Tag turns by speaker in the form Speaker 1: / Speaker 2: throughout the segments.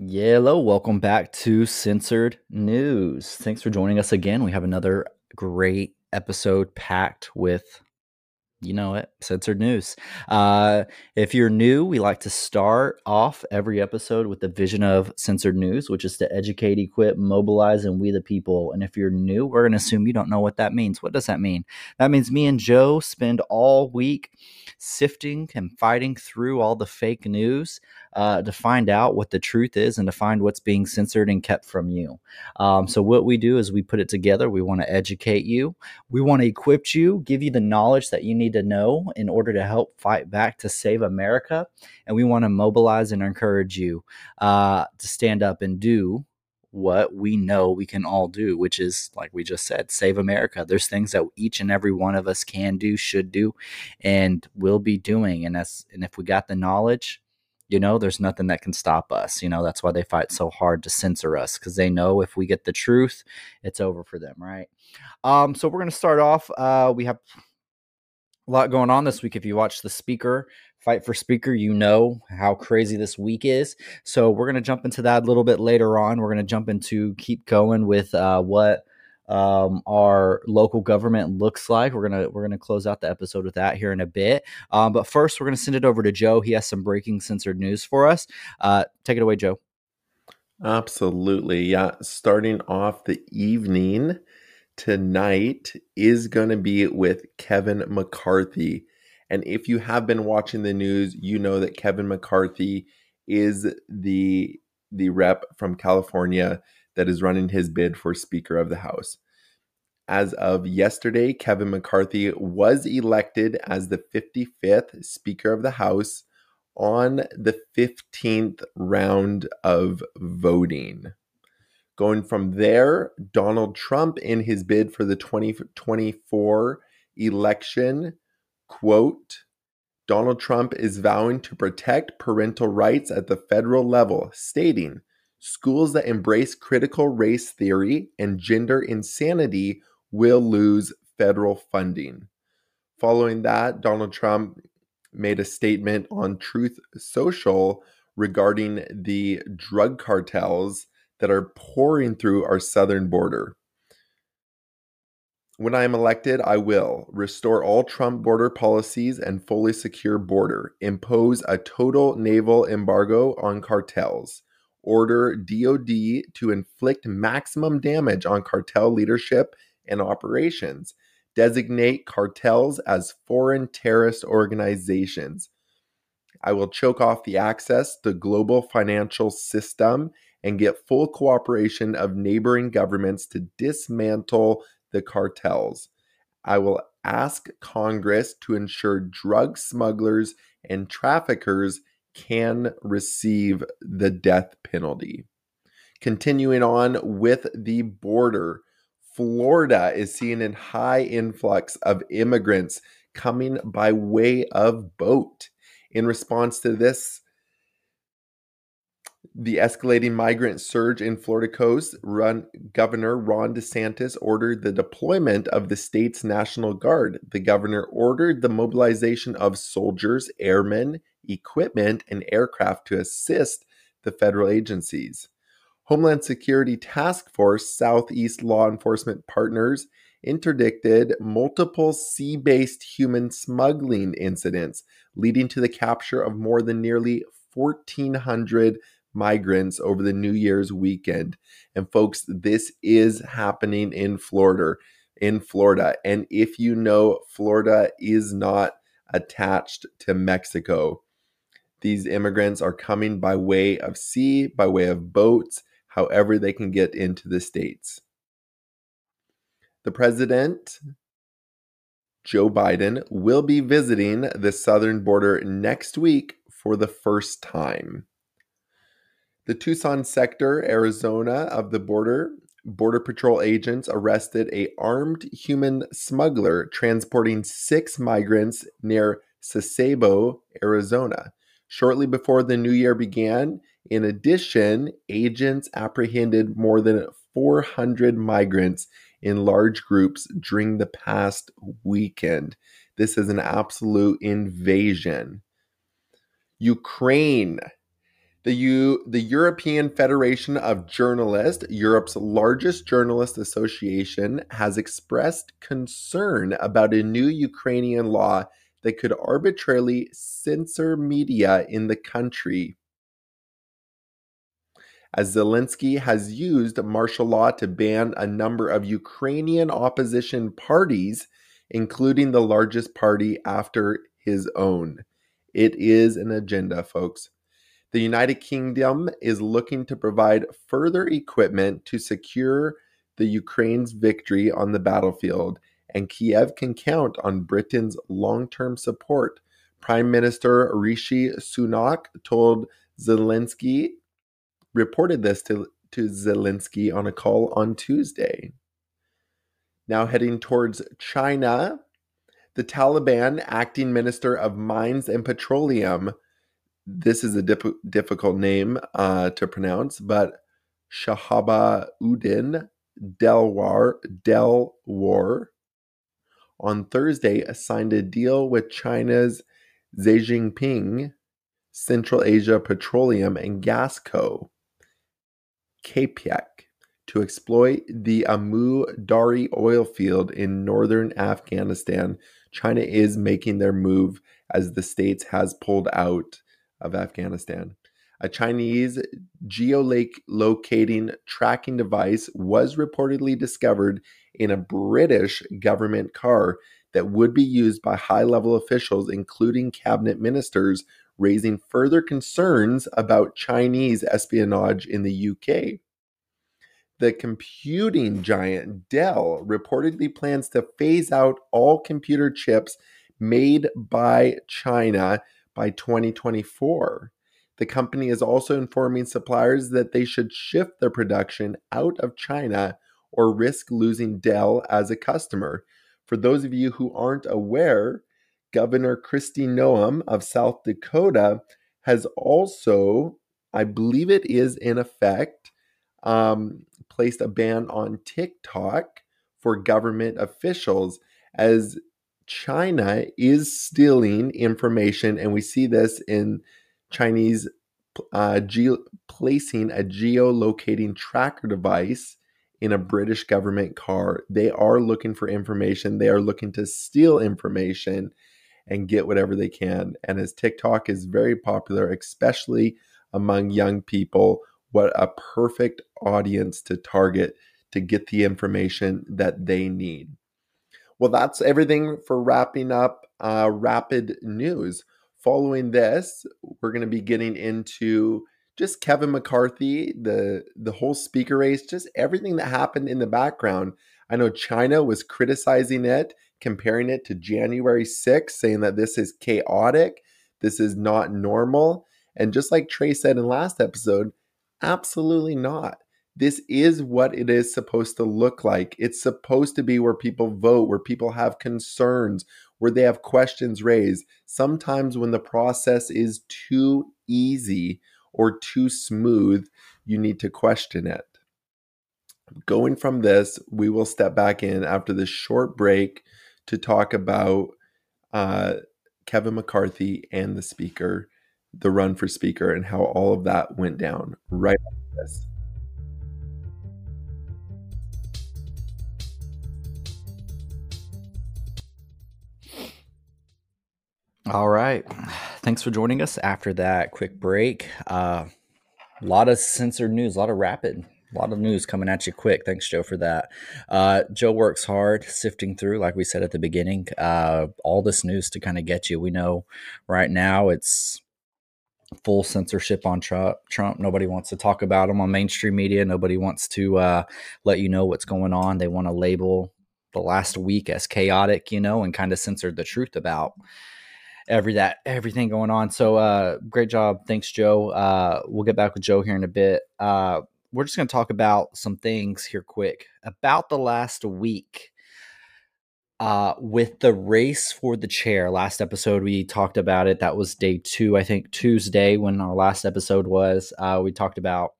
Speaker 1: Hello, welcome back to Censored News. Thanks for joining us again. We have another great episode packed with you know it, censored news. Uh, if you're new, we like to start off every episode with the vision of censored news, which is to educate, equip, mobilize, and we the people. And if you're new, we're going to assume you don't know what that means. What does that mean? That means me and Joe spend all week sifting and fighting through all the fake news uh, to find out what the truth is and to find what's being censored and kept from you. Um, so, what we do is we put it together. We want to educate you, we want to equip you, give you the knowledge that you need to know in order to help fight back to save America. And we want to mobilize and encourage you uh, to stand up and do what we know we can all do, which is, like we just said, save America. There's things that each and every one of us can do, should do, and will be doing. And that's and if we got the knowledge, you know, there's nothing that can stop us. You know, that's why they fight so hard to censor us because they know if we get the truth, it's over for them, right? Um, so we're gonna start off. Uh, we have a lot going on this week. If you watch the speaker fight for speaker, you know how crazy this week is. So we're gonna jump into that a little bit later on. We're gonna jump into keep going with uh, what um, our local government looks like. We're gonna we're gonna close out the episode with that here in a bit. Um, but first, we're gonna send it over to Joe. He has some breaking censored news for us. Uh, take it away, Joe.
Speaker 2: Absolutely, yeah. Starting off the evening tonight is going to be with Kevin McCarthy. And if you have been watching the news, you know that Kevin McCarthy is the the rep from California that is running his bid for Speaker of the House. As of yesterday, Kevin McCarthy was elected as the 55th Speaker of the House on the 15th round of voting. Going from there, Donald Trump, in his bid for the 2024 election, quote, Donald Trump is vowing to protect parental rights at the federal level, stating, schools that embrace critical race theory and gender insanity will lose federal funding. Following that, Donald Trump made a statement on Truth Social regarding the drug cartels that are pouring through our southern border. When I am elected, I will restore all Trump border policies and fully secure border, impose a total naval embargo on cartels, order DoD to inflict maximum damage on cartel leadership and operations, designate cartels as foreign terrorist organizations. I will choke off the access to global financial system and get full cooperation of neighboring governments to dismantle the cartels. I will ask Congress to ensure drug smugglers and traffickers can receive the death penalty. Continuing on with the border, Florida is seeing a high influx of immigrants coming by way of boat. In response to this, the escalating migrant surge in Florida coast, run, Governor Ron DeSantis ordered the deployment of the state's National Guard. The governor ordered the mobilization of soldiers, airmen, equipment, and aircraft to assist the federal agencies. Homeland Security Task Force Southeast law enforcement partners interdicted multiple sea based human smuggling incidents, leading to the capture of more than nearly 1,400 migrants over the New Year's weekend. And folks, this is happening in Florida. In Florida. And if you know, Florida is not attached to Mexico. These immigrants are coming by way of sea, by way of boats, however they can get into the States. The president, Joe Biden, will be visiting the southern border next week for the first time. The Tucson sector, Arizona of the border, Border Patrol agents arrested a armed human smuggler transporting six migrants near Sasabe, Arizona. Shortly before the new year began, in addition, agents apprehended more than 400 migrants in large groups during the past weekend. This is an absolute invasion. Ukraine The, U, the European Federation of Journalists, Europe's largest journalist association, has expressed concern about a new Ukrainian law that could arbitrarily censor media in the country. As Zelensky has used martial law to ban a number of Ukrainian opposition parties, including the largest party after his own. It is an agenda, folks. The United Kingdom is looking to provide further equipment to secure the Ukraine's victory on the battlefield, and Kiev can count on Britain's long-term support. Prime Minister Rishi Sunak told Zelensky reported this to, to Zelensky on a call on Tuesday. Now heading towards China, the Taliban acting minister of mines and petroleum this is a dip- difficult name uh, to pronounce, but Shahabuddin Delwar Delwar on Thursday signed a deal with China's Xinjiang Central Asia Petroleum and Gas Co. KPEC to exploit the Amu Darya oil field in northern Afghanistan. China is making their move as the states has pulled out of Afghanistan. A Chinese geolocating tracking device was reportedly discovered in a British government car that would be used by high level officials, including cabinet ministers, raising further concerns about Chinese espionage in the UK. The computing giant Dell reportedly plans to phase out all computer chips made by China by 2024. The company is also informing suppliers that they should shift their production out of China or risk losing Dell as a customer. For those of you who aren't aware, Governor Kristi Noem of South Dakota has also, I believe it is in effect, um, placed a ban on TikTok for government officials as China is stealing information, and we see this in Chinese uh, placing a geolocating tracker device in a British government car. They are looking for information, they are looking to steal information and get whatever they can. And as TikTok is very popular, especially among young people, what a perfect audience to target to get the information that they need. Well, that's everything for wrapping up uh, rapid news. Following this, we're going to be getting into just Kevin McCarthy, the the whole speaker race, just everything that happened in the background. I know China was criticizing it, comparing it to January 6th, saying that this is chaotic, this is not normal. And just like Trey said in last episode, absolutely not. This is what it is supposed to look like. It's supposed to be where people vote, where people have concerns, where they have questions raised. Sometimes, when the process is too easy or too smooth, you need to question it. Going from this, we will step back in after this short break to talk about uh, Kevin McCarthy and the speaker, the run for speaker, and how all of that went down right after this.
Speaker 1: All right. Thanks for joining us after that quick break. Uh, a lot of censored news, a lot of rapid, a lot of news coming at you quick. Thanks, Joe, for that. Uh, Joe works hard sifting through, like we said at the beginning, uh, all this news to kind of get you. We know right now it's full censorship on Trump. Trump. Nobody wants to talk about him on mainstream media. Nobody wants to uh, let you know what's going on. They want to label the last week as chaotic, you know, and kind of censor the truth about every that everything going on. So uh, great job, thanks, Joe. Uh, we'll get back with Joe here in a bit. Uh, we're just going to talk about some things here quick about the last week. Uh, with the race for the chair, last episode we talked about it. That was day two, I think Tuesday when our last episode was. Uh, we talked about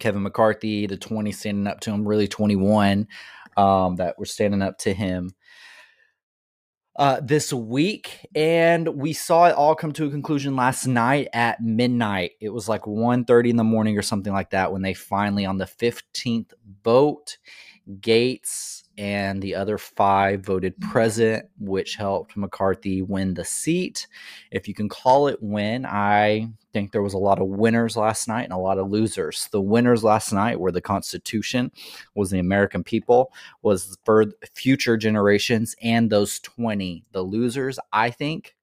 Speaker 1: Kevin McCarthy, the 20 standing up to him, really 21 um, that were standing up to him uh, this week, and we saw it all come to a conclusion last night at midnight. It was like 1.30 in the morning or something like that when they finally, on the 15th vote, Gaetz and the other five voted mm-hmm. present, which helped McCarthy win the seat. If you can call it win, I think there was a lot of winners last night and a lot of losers. The winners last night were the Constitution, was the American people, was for future generations, and those 20. The losers, I think,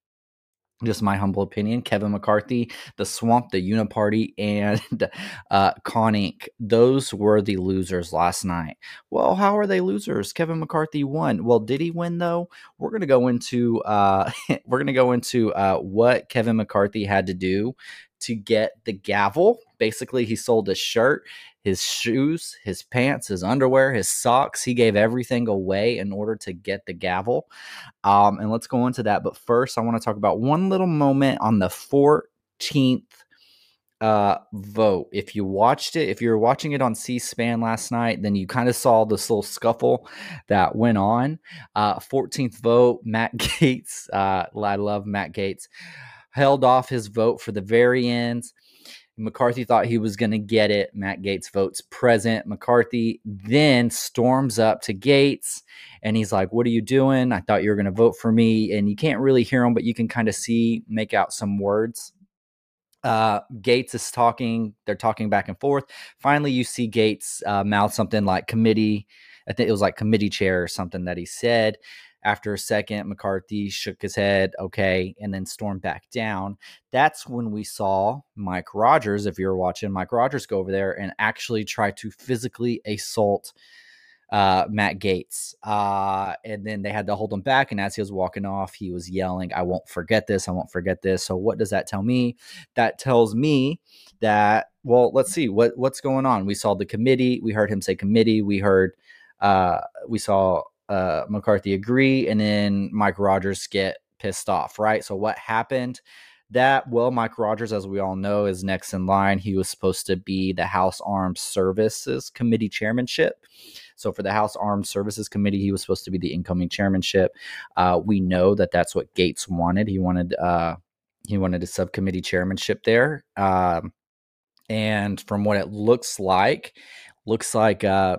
Speaker 1: just my humble opinion, Kevin McCarthy, the Swamp, the Uniparty, and uh, Con Inc. Those were the losers last night. Well, how are they losers? Kevin McCarthy won. Well, did he win though? We're gonna go into uh, we're gonna go into uh, what Kevin McCarthy had to do to get the gavel. Basically, he sold a shirt, his shoes, his pants, his underwear, his socks. He gave everything away in order to get the gavel. Um, and let's go into that. But first, I want to talk about one little moment on the 14th uh, vote. If you watched it, if you were watching it on C SPAN last night, then you kind of saw this little scuffle that went on. Uh, 14th vote, Matt Gaetz. Uh, I love Matt Gaetz. Held off his vote for the very end. McCarthy thought he was going to get it. Matt Gaetz votes present. McCarthy then storms up to Gaetz and he's like, What are you doing? I thought you were going to vote for me. And you can't really hear him, but you can kind of see, make out some words. Uh, Gaetz is talking. They're talking back and forth. Finally, you see Gaetz uh, mouth something like committee. I think it was like committee chair or something that he said. After a second, McCarthy shook his head, okay, and then stormed back down. That's when we saw Mike Rogers, if you're watching, Mike Rogers go over there and actually try to physically assault uh, Matt Gaetz. Uh, and then they had to hold him back. And as he was walking off, he was yelling, I won't forget this. I won't forget this. So what does that tell me? That tells me that, well, let's see what, what's going on. We saw the committee. We heard him say committee. We heard, uh, we saw uh, McCarthy agree, and then Mike Rogers get pissed off, right? So what happened? That well, Mike Rogers, as we all know, is next in line. He was supposed to be the House Armed Services Committee chairmanship. So for the House Armed Services Committee, he was supposed to be the incoming chairmanship. Uh, we know that that's what Gaetz wanted. He wanted uh, he wanted a subcommittee chairmanship there. Um, and from what it looks like, looks like uh,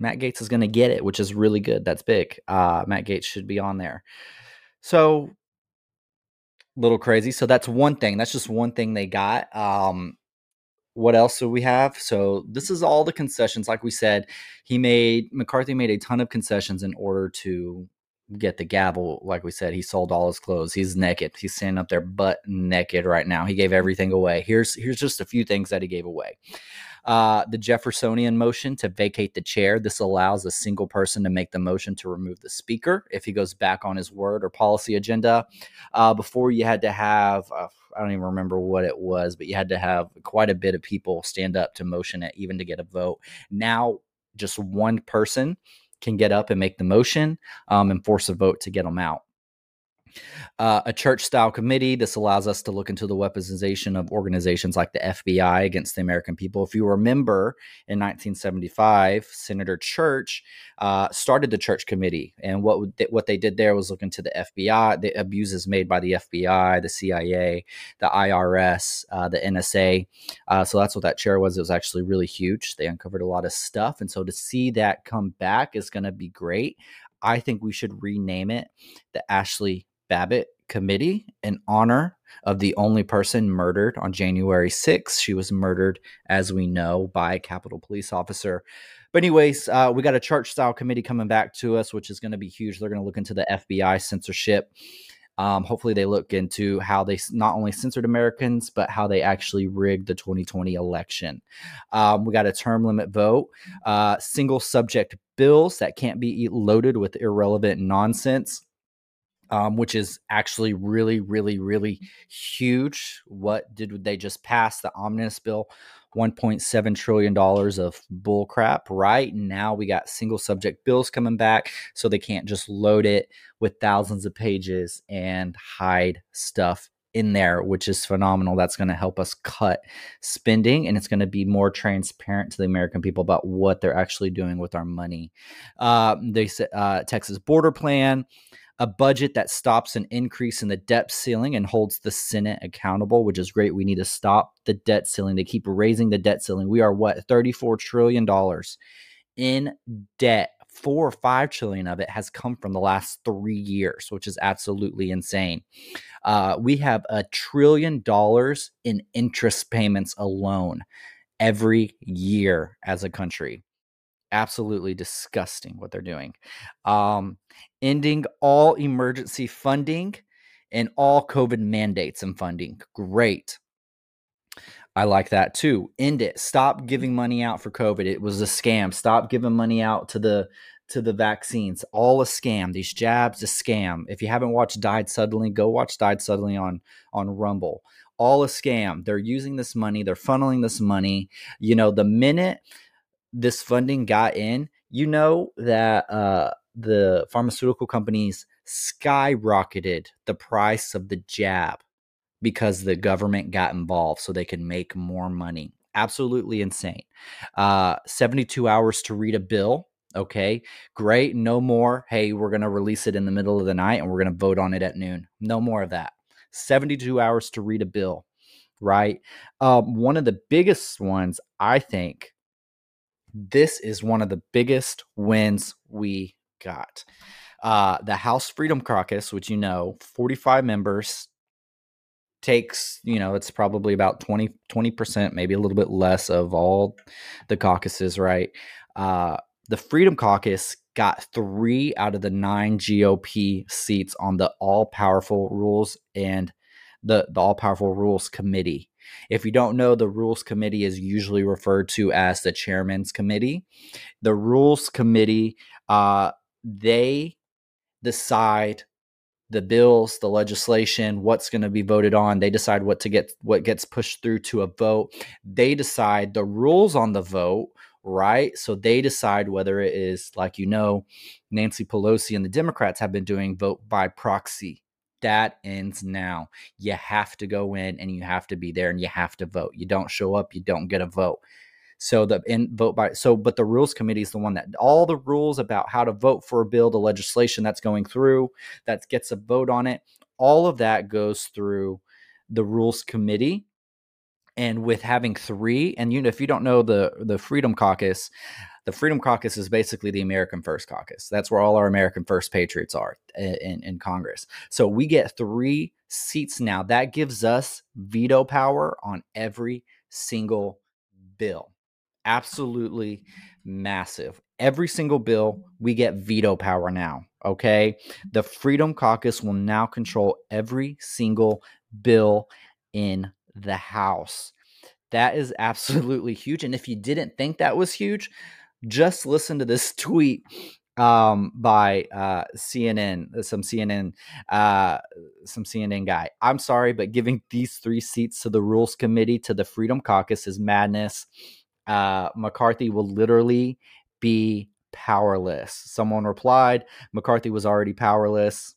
Speaker 1: Matt Gaetz is going to get it, which is really good. That's big. Uh, Matt Gaetz should be on there. So, little crazy. So that's one thing. That's just one thing they got. Um, what else do we have? So this is all the concessions. Like we said, he made McCarthy made a ton of concessions in order to get the gavel. Like we said, he sold all his clothes. He's naked. He's standing up there butt naked right now. He gave everything away. Here's here's just a few things that he gave away. Uh, the Jeffersonian motion to vacate the chair. This allows a single person to make the motion to remove the speaker if he goes back on his word or policy agenda. Uh, before you had to have, uh, I don't even remember what it was, but you had to have quite a bit of people stand up to motion it, even to get a vote. Now, just one person can get up and make the motion um, and force a vote to get them out. Uh, a church style committee. This allows us to look into the weaponization of organizations like the FBI against the American people. If you remember, in 1975, Senator Church uh, started the church committee, and what they, what they did there was look into the FBI, the abuses made by the FBI, the CIA, the IRS, uh, the NSA. Uh, so that's what that chair was. It was actually really huge. They uncovered a lot of stuff, and so to see that come back is going to be great. I think we should rename it the Ashley Babbitt Committee in honor of the only person murdered on January 6th. She was murdered, as we know, by a Capitol police officer. But, anyways, uh, we got a church style committee coming back to us, which is going to be huge. They're going to look into the FBI censorship. Um, hopefully, they look into how they not only censored Americans, but how they actually rigged the 2020 election. Um, we got a term limit vote, uh, single subject bills that can't be loaded with irrelevant nonsense um, which is actually really, really, really huge. What did they just pass? The omnibus bill, $1.7 trillion of bullcrap, right? Now we got single subject bills coming back, so they can't just load it with thousands of pages and hide stuff in there, which is phenomenal. That's going to help us cut spending and it's going to be more transparent to the American people about what they're actually doing with our money. Uh, they said uh, Texas border plan a budget that stops an increase in the debt ceiling and holds the Senate accountable, which is great. We need to stop the debt ceiling. They keep raising the debt ceiling. We are what, $34 trillion in debt. Four or five trillion of it has come from the last three years, which is absolutely insane. Uh, we have a trillion dollars in interest payments alone every year as a country absolutely disgusting what they're doing. Um, ending all emergency funding and all COVID mandates and funding. Great. I like that too. End it. Stop giving money out for COVID. It was a scam. Stop giving money out to the to the vaccines. All a scam. These jabs a scam. If you haven't watched Died Suddenly, go watch Died Suddenly on on Rumble. All a scam. They're using this money. They're funneling this money. You know, the minute this funding got in, you know that uh, the pharmaceutical companies skyrocketed the price of the jab because the government got involved so they can make more money. Absolutely insane. Uh, 72 hours to read a bill. Okay, great. No more. Hey, we're going to release it in the middle of the night and we're going to vote on it at noon. No more of that. 72 hours to read a bill, right? Um, one of the biggest ones, I think, this is one of the biggest wins we got. Uh, the House Freedom Caucus, which you know, 45 members takes, you know, it's probably about 20, 20%, maybe a little bit less of all the caucuses, right? Uh, the Freedom Caucus got three out of the nine GOP seats on the all powerful rules and the, the all powerful rules committee. If you don't know, the Rules Committee is usually referred to as the Chairman's Committee. The Rules Committee, uh, they decide the bills, the legislation, what's going to be voted on. They decide what to get, what gets pushed through to a vote. They decide the rules on the vote, right? So they decide whether it is, like you know, Nancy Pelosi and the Democrats have been doing vote by proxy that ends now. You have to go in and you have to be there and you have to vote. You don't show up, you don't get a vote. So the in vote by so but the rules committee is the one that all the rules about how to vote for a bill, the legislation that's going through that gets a vote on it, all of that goes through the rules committee. And with having three, and you know, if you don't know the the Freedom Caucus, the Freedom Caucus is basically the American First Caucus. That's where all our American First patriots are in, in Congress. So we get three seats now. That gives us veto power on every single bill. Absolutely massive. Every single bill, we get veto power now. Okay. The Freedom Caucus will now control every single bill in the House. That is absolutely huge. And if you didn't think that was huge, just listen to this tweet um, by uh, CNN, some CNN, uh, some CNN guy. I'm sorry, but giving these three seats to the Rules Committee to the Freedom Caucus is madness. Uh, McCarthy will literally be powerless. Someone replied, McCarthy was already powerless.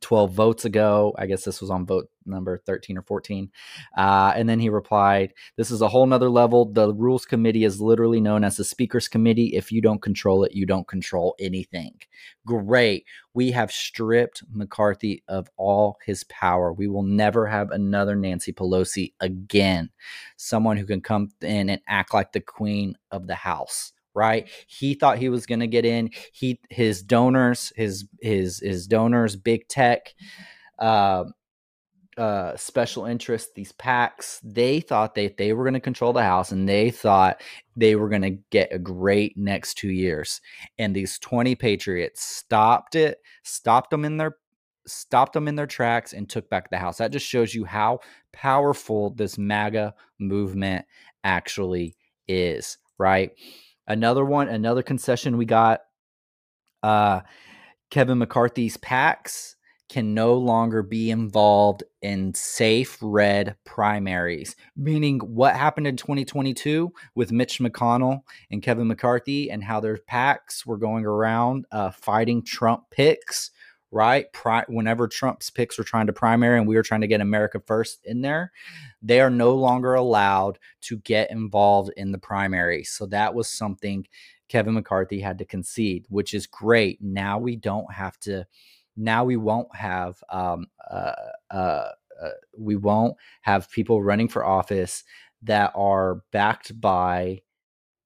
Speaker 1: 12 votes ago. I guess this was on vote number 13 or 14. Uh, and then he replied, This is a whole nother level. The rules committee is literally known as the speaker's committee. If you don't control it, you don't control anything. Great. We have stripped McCarthy of all his power. We will never have another Nancy Pelosi again. Someone who can come in and act like the queen of the house right? He thought he was going to get in. He his donors, his his his donors, big tech, uh, uh, special interest, these PACs, they thought they they were going to control the house, and they thought they were going to get a great next two years. And these twenty patriots stopped it, stopped them in their stopped them in their tracks and took back the house. That just shows you how powerful this MAGA movement actually is, right? Another one, another concession we got. Uh, Kevin McCarthy's PACs can no longer be involved in safe red primaries, meaning what happened in 2022 with Mitch McConnell and Kevin McCarthy and how their PACs were going around uh, fighting Trump picks, right? Pri- whenever Trump's picks were trying to primary and we were trying to get America first in there, they are no longer allowed to get involved in the primary. So that was something Kevin McCarthy had to concede, which is great. Now we don't have to now we won't have um, uh, uh, uh, we won't have people running for office that are backed by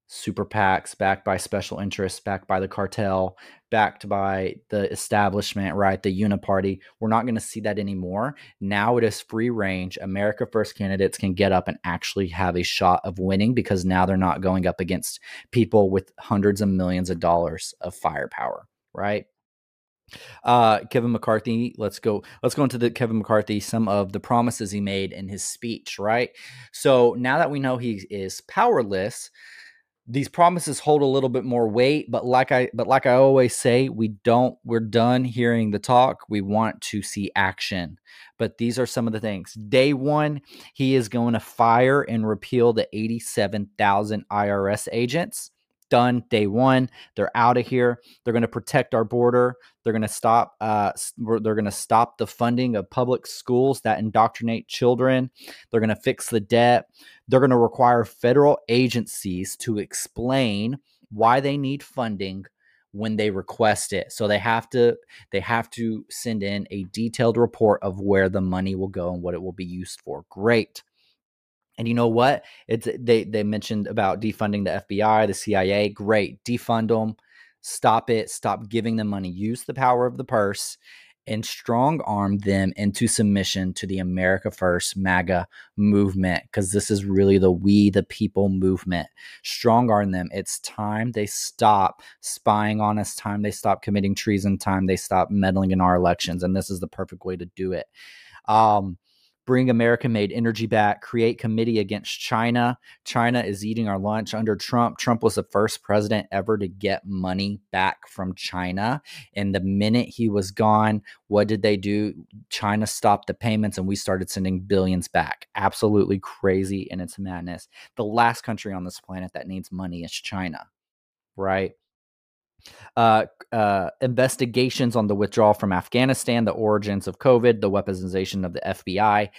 Speaker 1: super PACs, backed by special interests, backed by the cartel, backed by the establishment, right? The uniparty. We're not going to see that anymore. Now it is free range. America First candidates can get up and actually have a shot of winning because now they're not going up against people with hundreds of millions of dollars of firepower, right? Uh, Kevin McCarthy, let's go. Let's go into the Kevin McCarthy. Some of the promises he made in his speech, right? So now that we know he is powerless, these promises hold a little bit more weight but like i but like i always say we don't we're done hearing the talk we want to see action but these are some of the things day one he is going to fire and repeal the 87000 irs agents done day one they're out of here they're going to protect our border they're going to stop uh, they're going to stop the funding of public schools that indoctrinate children they're going to fix the debt they're going to require federal agencies to explain why they need funding when they request it. So they have to they have to send in a detailed report of where the money will go and what it will be used for. Great and you know what? It's they they mentioned about defunding the FBI, the CIA. Great, defund them, stop it, stop giving them money. Use the power of the purse and strong arm them into submission to the America First MAGA movement because this is really the we the people movement. Strong arm them. It's time they stop spying on us, time they stop committing treason, time they stop meddling in our elections. And this is the perfect way to do it. Um, bring American made energy back, create committee against China. China is eating our lunch under Trump. Trump was the first president ever to get money back from China. And the minute he was gone, what did they do? China stopped the payments and we started sending billions back. Absolutely crazy and it's madness. The last country on this planet that needs money is China, right? Uh, uh, investigations on the withdrawal from Afghanistan, the origins of COVID, the weaponization of the FBI.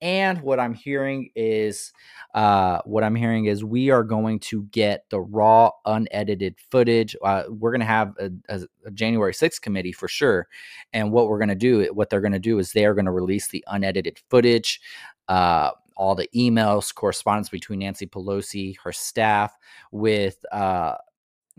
Speaker 1: And what I'm hearing is, uh, what I'm hearing is, we are going to get the raw, unedited footage. Uh, we're going to have a, a, January 6th committee for sure. And what we're going to do, what they're going to do is they are going to release the unedited footage. Uh, all the emails, correspondence between Nancy Pelosi, her staff, with uh,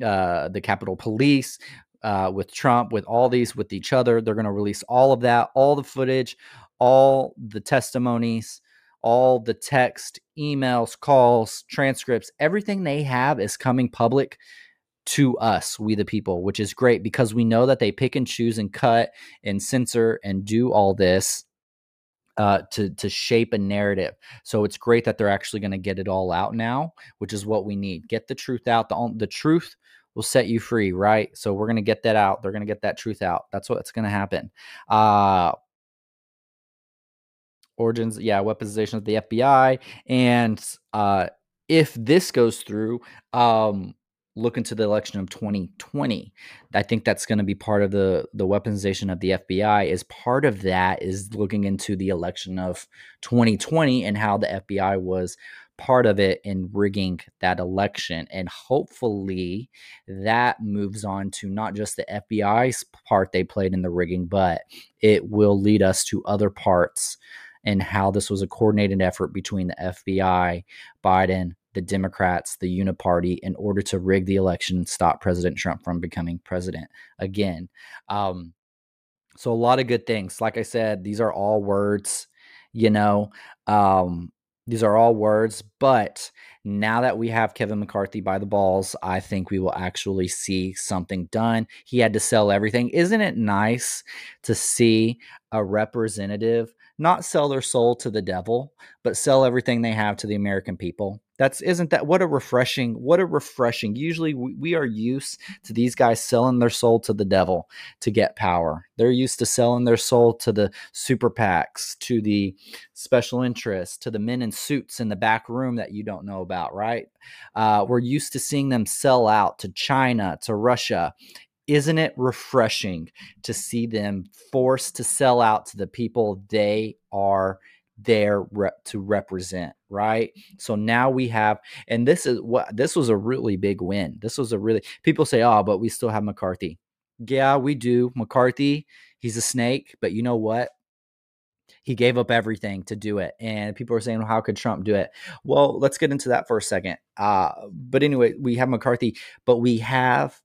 Speaker 1: uh, the Capitol Police, uh, with Trump, with all these, with each other. They're going to release all of that, all the footage, all the testimonies, all the text, emails, calls, transcripts, everything they have is coming public to us, we the people, which is great because we know that they pick and choose and cut and censor and do all this uh, to to shape a narrative. So it's great that they're actually going to get it all out now, which is what we need. Get the truth out. The the truth will set you free, right? So we're going to get that out. They're going to get that truth out. That's what's going to happen. Uh, origins, yeah, weaponization of the FBI, and uh, if this goes through, um, look into the election of 2020 i think that's going to be part of the the weaponization of the fbi is part of that is looking into the election of 2020 and how the fbi was part of it in rigging that election and hopefully that moves on to not just the fbi's part they played in the rigging but it will lead us to other parts and how this was a coordinated effort between the fbi biden the Democrats, the Uniparty, in order to rig the election and stop President Trump from becoming president again. Um, so a lot of good things. Like I said, these are all words, you know. Um, these are all words, but now that we have Kevin McCarthy by the balls, I think we will actually see something done. He had to sell everything. Isn't it nice to see a representative not sell their soul to the devil, but sell everything they have to the American people. That's isn't that what a refreshing what a refreshing. Usually we, we, are used to these guys selling their soul to the devil to get power. They're used to selling their soul to the super PACs, to the special interests, to the men in suits in the back room that you don't know about, right? Uh, we're used to seeing them sell out to China, to Russia, isn't it refreshing to see them forced to sell out to the people they are there rep- to represent right so now we have and this is what this was a really big win this was a really people say oh but we still have mccarthy yeah we do mccarthy He's a snake, but you know what? He gave up everything to do it. And people are saying, well, how could Trump do it? Well, let's get into that for a second. Uh, but anyway, we have McCarthy, but we have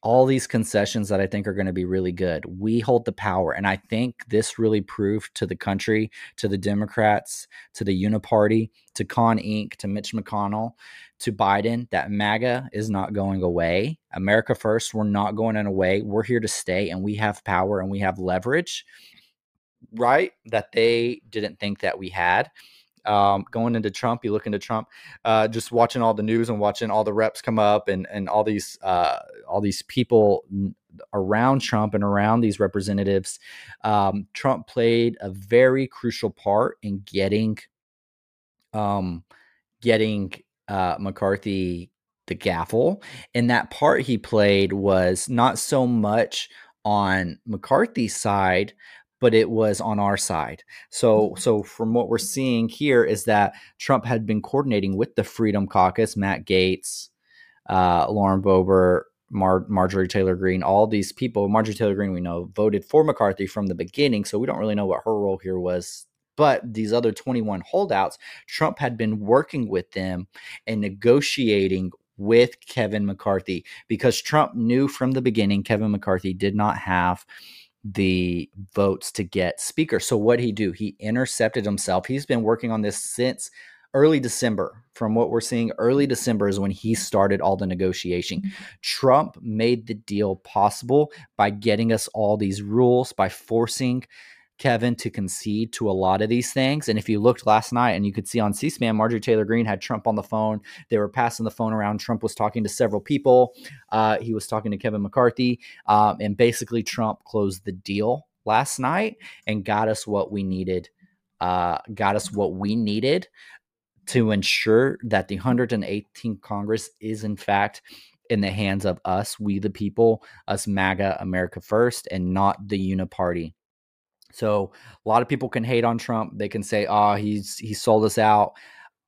Speaker 1: all these concessions that I think are going to be really good. We hold the power. And I think this really proved to the country, to the Democrats, to the Uniparty, to Con Inc., to Mitch McConnell, to Biden that MAGA is not going away. America first, we're not going in away. We're here to stay and we have power and we have leverage, right? That they didn't think that we had um, going into Trump, you look into Trump, uh, just watching all the news and watching all the reps come up and and all these uh, all these people around Trump and around these representatives. Um, Trump played a very crucial part in getting um, getting uh, McCarthy the gavel, and that part he played was not so much on McCarthy's side, but it was on our side. So mm-hmm. so from what we're seeing here is that Trump had been coordinating with the Freedom Caucus, Matt Gaetz, uh, Lauren Boebert, Mar- Marjorie Taylor Greene, all these people. Marjorie Taylor Greene, we know, voted for McCarthy from the beginning, so we don't really know what her role here was. But these other 21 holdouts, Trump had been working with them and negotiating with Kevin McCarthy because Trump knew from the beginning Kevin McCarthy did not have the votes to get speaker. So what he do? He intercepted himself. He's been working on this since early December. From what we're seeing, early December is when he started all the negotiation. Mm-hmm. Trump made the deal possible by getting us all these rules, by forcing Kevin to concede to a lot of these things. And if you looked last night and you could see on C SPAN, Marjorie Taylor Greene had Trump on the phone. They were passing the phone around. Trump was talking to several people. Uh, he was talking to Kevin McCarthy. Um, and basically, Trump closed the deal last night and got us what we needed. Uh, got us what we needed to ensure that the 118th Congress is, in fact, in the hands of us, we the people, us MAGA, America First, and not the Uniparty. So a lot of people can hate on Trump. They can say, "Oh, he's he sold us out."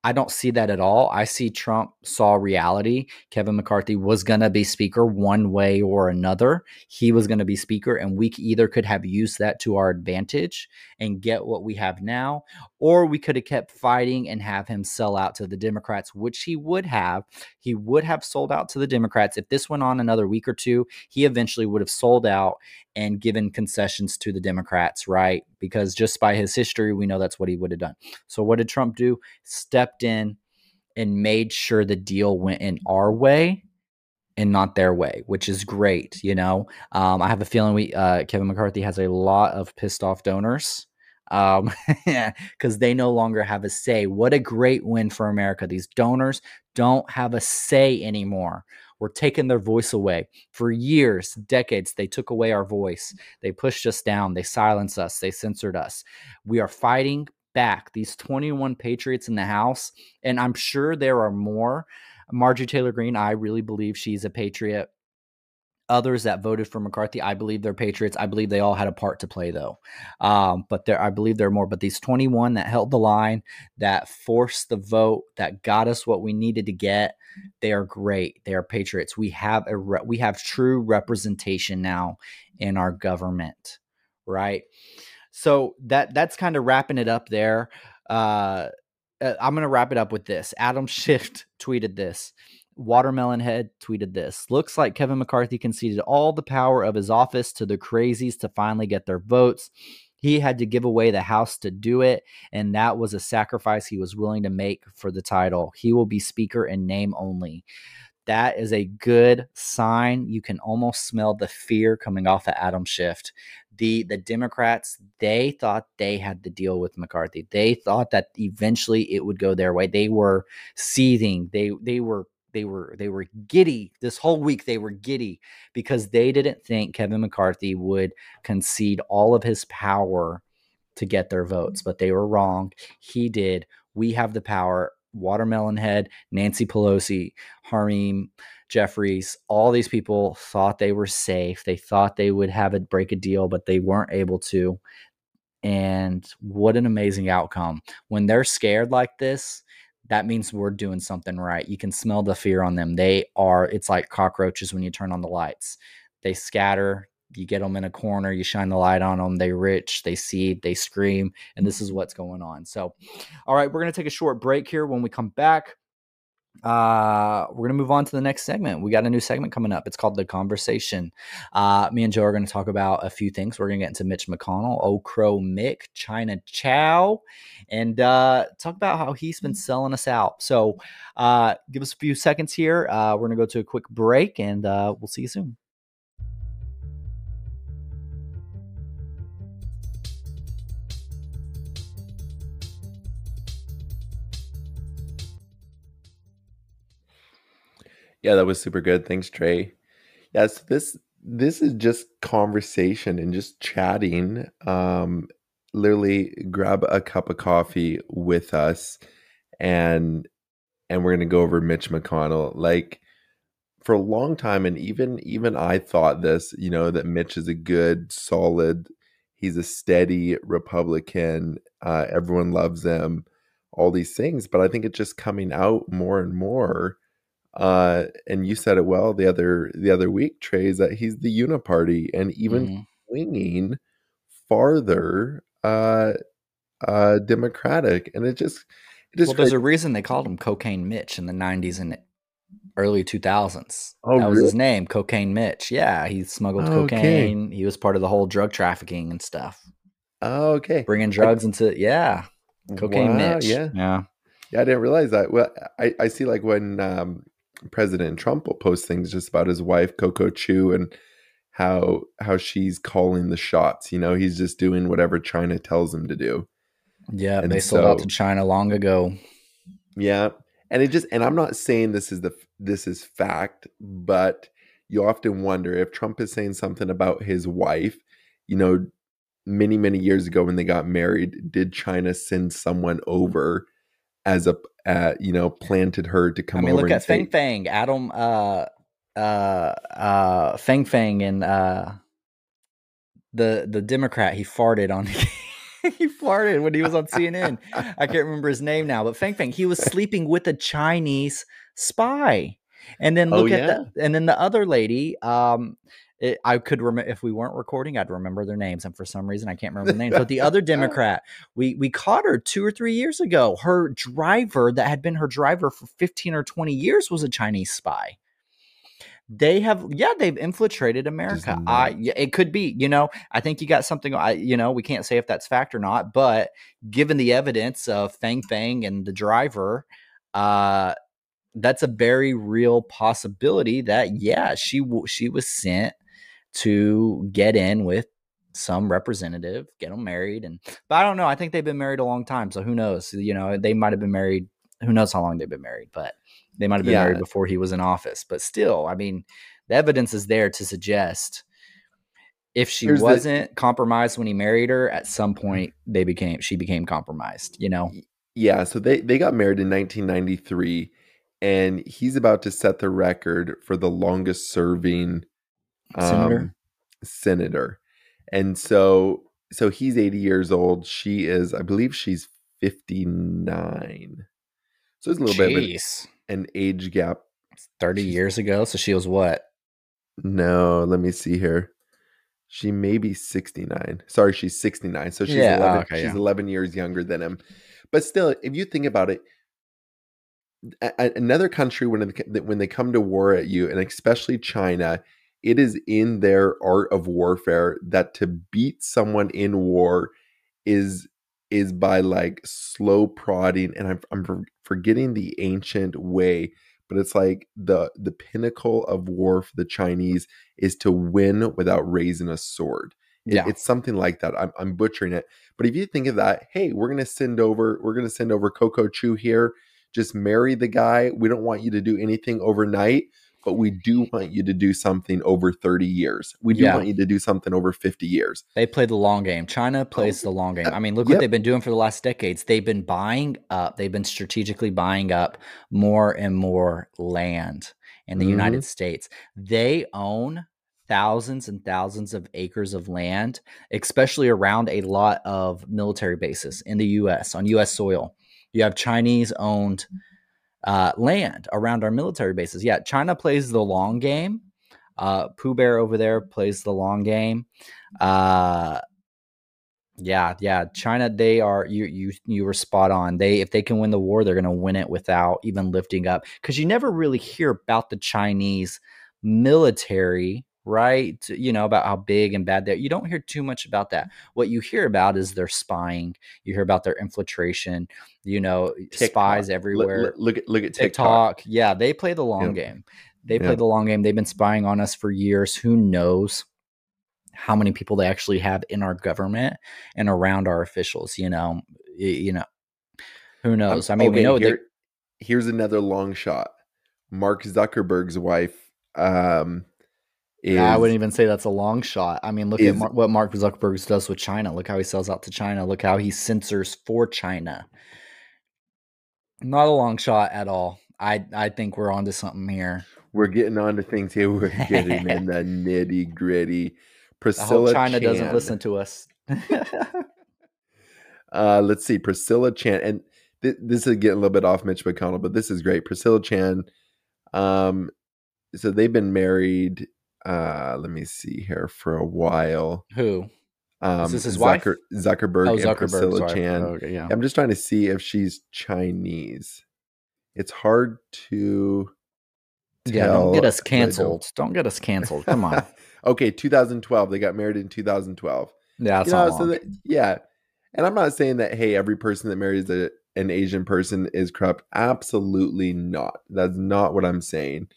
Speaker 1: I don't see that at all. I see Trump saw reality. Kevin McCarthy was going to be speaker one way or another. He was going to be speaker, and we either could have used that to our advantage and get what we have now, or we could have kept fighting and have him sell out to the Democrats, which he would have. He would have sold out to the Democrats. If this went on another week or two, he eventually would have sold out and given concessions to the Democrats, right? Because just by his history, we know that's what he would have done. So, what did Trump do? Stepped in and made sure the deal went in our way and not their way, which is great. You know, um, I have a feeling we uh, Kevin McCarthy has a lot of pissed off donors um, because they no longer have a say. What a great win for America! These donors don't have a say anymore. We're taking their voice away. For years, decades, they took away our voice. Mm. They pushed us down. They silenced us. They censored us. We are fighting back. These 21 patriots in the House, and I'm sure there are more. Marjorie Taylor Greene, I really believe she's a patriot others that voted for McCarthy, I believe they're patriots. I believe they all had a part to play, though. Um, but there, I believe there are more. But these 21 that held the line, that forced the vote, that got us what we needed to get, they are great. They are patriots. We have a re- we have true representation now in our government, right? So that that's kind of wrapping it up there. Uh, uh I'm going to wrap it up with this. Adam Schiff tweeted this. Watermelon Head tweeted this Looks like Kevin McCarthy conceded all the power of his office to the crazies to finally get their votes. He had to give away the House to do it, and that was a sacrifice he was willing to make for the title. He will be Speaker in name only. That is a good sign. You can almost smell the fear coming off of Adam Schiff. The the Democrats, they thought they had the deal with McCarthy. They thought that eventually it would go their way. They were seething. They they were they were they were giddy this whole week they were giddy because they didn't think Kevin McCarthy would concede all of his power to get their votes but they were wrong he did. We have the power watermelon head Nancy Pelosi Hakeem Jeffries all these people thought they were safe they thought they would have it break a deal but they weren't able to and what an amazing outcome. When they're scared like this that means we're doing something right. You can smell the fear on them. They are, it's like cockroaches when you turn on the lights. They scatter, you get them in a corner, you shine the light on them, they rich, they see, they scream, and this mm-hmm. is what's going on. So, all right, we're gonna take a short break here. When we come back, uh we're gonna move on to the next segment. We got a new segment coming up. It's called the conversation. Uh me and joe are gonna talk about a few things. We're gonna get into mitch mcconnell crow mick china chow and uh talk about how he's been selling us out. So uh give us a few seconds here. Uh we're gonna go to a quick break and uh we'll see you soon
Speaker 2: Yeah, that was super good. Thanks, Trey. Yes, this this is just conversation and just chatting. Um, literally grab a cup of coffee with us and and we're gonna go over Mitch McConnell. Like for a long time, and even even I thought this, you know, that Mitch is a good, solid, he's a steady Republican. Uh, everyone loves him, all these things. But I think it's just coming out more and more uh, and you said it well the other the other week, Trey, is that he's the uniparty and even
Speaker 1: Mhm.
Speaker 2: swinging farther uh, uh, Democratic, and it just it just
Speaker 1: well there's a reason they called him cocaine mitch in the 90s and early 2000s
Speaker 2: Oh,
Speaker 1: that was
Speaker 2: really?
Speaker 1: his name cocaine mitch yeah he smuggled
Speaker 2: Oh, okay.
Speaker 1: cocaine he was part of the whole drug trafficking and stuff
Speaker 2: oh, okay.
Speaker 1: bringing drugs into yeah cocaine
Speaker 2: Wow,
Speaker 1: mitch
Speaker 2: yeah,
Speaker 1: yeah
Speaker 2: yeah. I didn't realize that. Well, I I see like when um, President Trump will post things just about his wife Coco Chu and how how she's calling the shots. You know, he's just doing whatever China tells him to do.
Speaker 1: yeah
Speaker 2: And
Speaker 1: they sold out to china long ago
Speaker 2: Yeah. And it just and I'm not saying this is the this is fact, but you often wonder if Trump is saying something about his wife, you know, many many years ago when they got married, did China send someone over as a uh, you know, planted her to come
Speaker 1: i mean
Speaker 2: over
Speaker 1: look at feng
Speaker 2: say,
Speaker 1: feng adam uh uh uh Fang Fang and uh the the democrat he farted on he farted when he was on cnn I can't remember his name now, but Fang Fang, he was sleeping with a Chinese spy. And then
Speaker 2: Oh,
Speaker 1: look at the and then the other lady, um it, I could remember if we weren't recording, I'd remember their names, and for some reason I can't remember the names. But the other Democrat, we we caught her two or three years ago. Her driver that had been her driver for fifteen or twenty years was a Chinese spy. They have, yeah, they've infiltrated America. I, it could be, you know. I think you got something. I, you know, we can't say if that's fact or not, but given the evidence of Fang Fang and the driver, uh, that's a very real possibility that yeah, she she was sent to get in with some representative, get them married, and but I don't know. I think they've been married a long time, so who knows? You know, they might have been married. Who knows how long they've been married? But they might have been
Speaker 2: Yeah.
Speaker 1: married before he was in office. But still, I mean, the evidence is there to suggest if she
Speaker 2: Here's
Speaker 1: wasn't compromised when he married her, at some mm. point they became she became compromised. You know,
Speaker 2: Yeah, so they they got married in 1993 and he's about to set the record for the longest serving
Speaker 1: Senator?
Speaker 2: um, senator. And so so he's 80 years old, she is I believe she's 59. So it's a little bit of an, an age gap.
Speaker 1: 30
Speaker 2: She's-
Speaker 1: years ago. So she was what?
Speaker 2: No, let me see here. She may be 69. Sorry, she's 69. So she's
Speaker 1: Yeah, oh,
Speaker 2: 11
Speaker 1: okay,
Speaker 2: she's
Speaker 1: yeah.
Speaker 2: 11 years younger than him. But still, if you think about it, a- another country when when they come to war at you and especially China, it is in their art of warfare that to beat someone in war is is by like slow prodding and I'm I'm forgetting the ancient way, but it's like the the pinnacle of war for the Chinese is to win without raising a sword. It-
Speaker 1: Yeah.
Speaker 2: it's something like that. I'm, I'm butchering it, but if you think of that, hey, we're gonna send over, we're gonna send over Coco Chu here. Just marry the guy. We don't want you to do anything overnight, but we do want you to do something over 30 years. We do
Speaker 1: Yeah.
Speaker 2: want you to do something over 50 years.
Speaker 1: They play the long game. China plays the long game. I mean, look
Speaker 2: yep.
Speaker 1: what they've been doing for the last decades. They've been buying up, they've been strategically buying up more and more land in the
Speaker 2: Mhm.
Speaker 1: United States. They own thousands and thousands of acres of land, especially around a lot of military bases in the US on US soil. You have Chinese owned uh, land around our military bases. Yeah, China plays the long game. Uh, Pooh Bear over there plays the long game. Uh, yeah, yeah. China, they are you you you were spot on. They if they can win the war, they're gonna win it without even lifting up. Because you never really hear about the Chinese military, right? You know, about how big and bad they are. You don't hear too much about that. What you hear about is their spying. You hear about their infiltration, you know,
Speaker 2: TikTok.
Speaker 1: spies everywhere.
Speaker 2: look, look at look at TikTok.
Speaker 1: TikTok. Yeah, they play the long
Speaker 2: Yeah.
Speaker 1: game. They play
Speaker 2: Yeah.
Speaker 1: the long game. They've been spying on us for years. Who knows how many people they actually have in our government and around our officials? You know, you know, who knows? I mean, we know
Speaker 2: here,
Speaker 1: that.
Speaker 2: here's another long shot. Mark Zuckerberg's wife um, is
Speaker 1: I wouldn't even say that's a long shot. I mean, look
Speaker 2: is-
Speaker 1: at Mar- what Mark Zuckerberg does with China. Look how he sells out to China. Look how he censors for China. Not a long shot at all. I I think we're onto something here.
Speaker 2: we're getting on to things here. We're getting in the nitty gritty.
Speaker 1: I
Speaker 2: Priscilla
Speaker 1: hope China doesn't listen to us.
Speaker 2: Uh, let's see, Priscilla Chan, and th- this is getting a little bit off Mitch McConnell, but this is great. Priscilla Chan, um, so they've been married. Uh, let me see here for a while.
Speaker 1: Who?
Speaker 2: Um,
Speaker 1: this his wife?
Speaker 2: Zuckerberg
Speaker 1: Oh,
Speaker 2: and
Speaker 1: Zuckerberg.
Speaker 2: Priscilla
Speaker 1: sorry.
Speaker 2: Chan.
Speaker 1: Okay, yeah.
Speaker 2: I'm just trying to see if she's Chinese. It's hard to.
Speaker 1: Yeah, don't get us
Speaker 2: I don't-
Speaker 1: canceled. Don't get us canceled. Come on.
Speaker 2: okay, 2012. They got married in 2012.
Speaker 1: Yeah, that's
Speaker 2: you know, so
Speaker 1: long.
Speaker 2: that, yeah. And I'm not saying that hey, every person that marries a, an Asian person is corrupt. Absolutely not. That's not what I'm saying.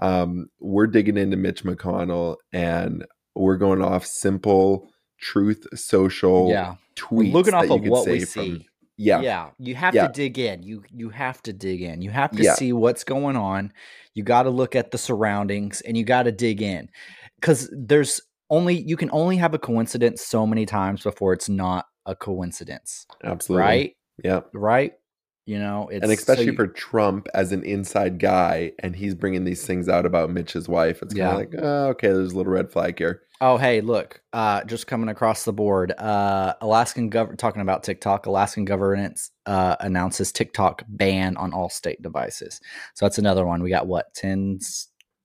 Speaker 2: Um, we're digging into Mitch McConnell and we're going off simple truth social
Speaker 1: yeah,
Speaker 2: tweets.
Speaker 1: looking off of what
Speaker 2: say
Speaker 1: we
Speaker 2: from-
Speaker 1: see.
Speaker 2: yeah,
Speaker 1: yeah you have
Speaker 2: Yeah.
Speaker 1: to dig in you you have to dig in you have to
Speaker 2: Yeah.
Speaker 1: see what's going on you got to look at the surroundings and you got to dig in because there's only you can only have a coincidence so many times before it's not a coincidence
Speaker 2: absolutely.
Speaker 1: right
Speaker 2: Yeah.
Speaker 1: right you know it's
Speaker 2: and
Speaker 1: so
Speaker 2: especially
Speaker 1: you-
Speaker 2: for Trump as an inside guy, and he's bringing these things out about Mitch's wife. It's kind
Speaker 1: Yeah.
Speaker 2: of like, oh, okay, there's a little red flag here.
Speaker 1: Oh, hey, look, uh, just coming across the board. Uh, Alaskan government talking about TikTok. Alaskan governance uh, announces TikTok ban on all state devices. So that's another one. We got what ten,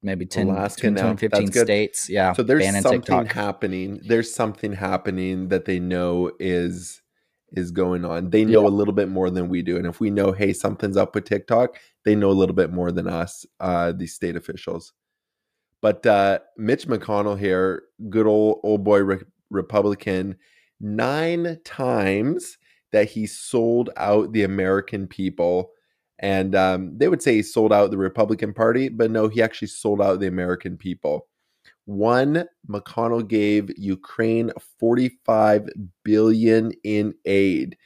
Speaker 1: maybe 10,
Speaker 2: Alaska
Speaker 1: between 10 15 states. Yeah.
Speaker 2: So there's something
Speaker 1: TikTok.
Speaker 2: happening. There's something happening that they know is is going on. They know
Speaker 1: Yeah.
Speaker 2: a little bit more than we do, and if we know, hey, something's up with TikTok, they know a little bit more than us, uh, these state officials. But uh, Mitch McConnell here, good old old boy re- Republican, nine times that he sold out the American people. And um, they would say he sold out the Republican Party, but no, he actually sold out the American people. One, McConnell gave Ukraine 45 billion in aid.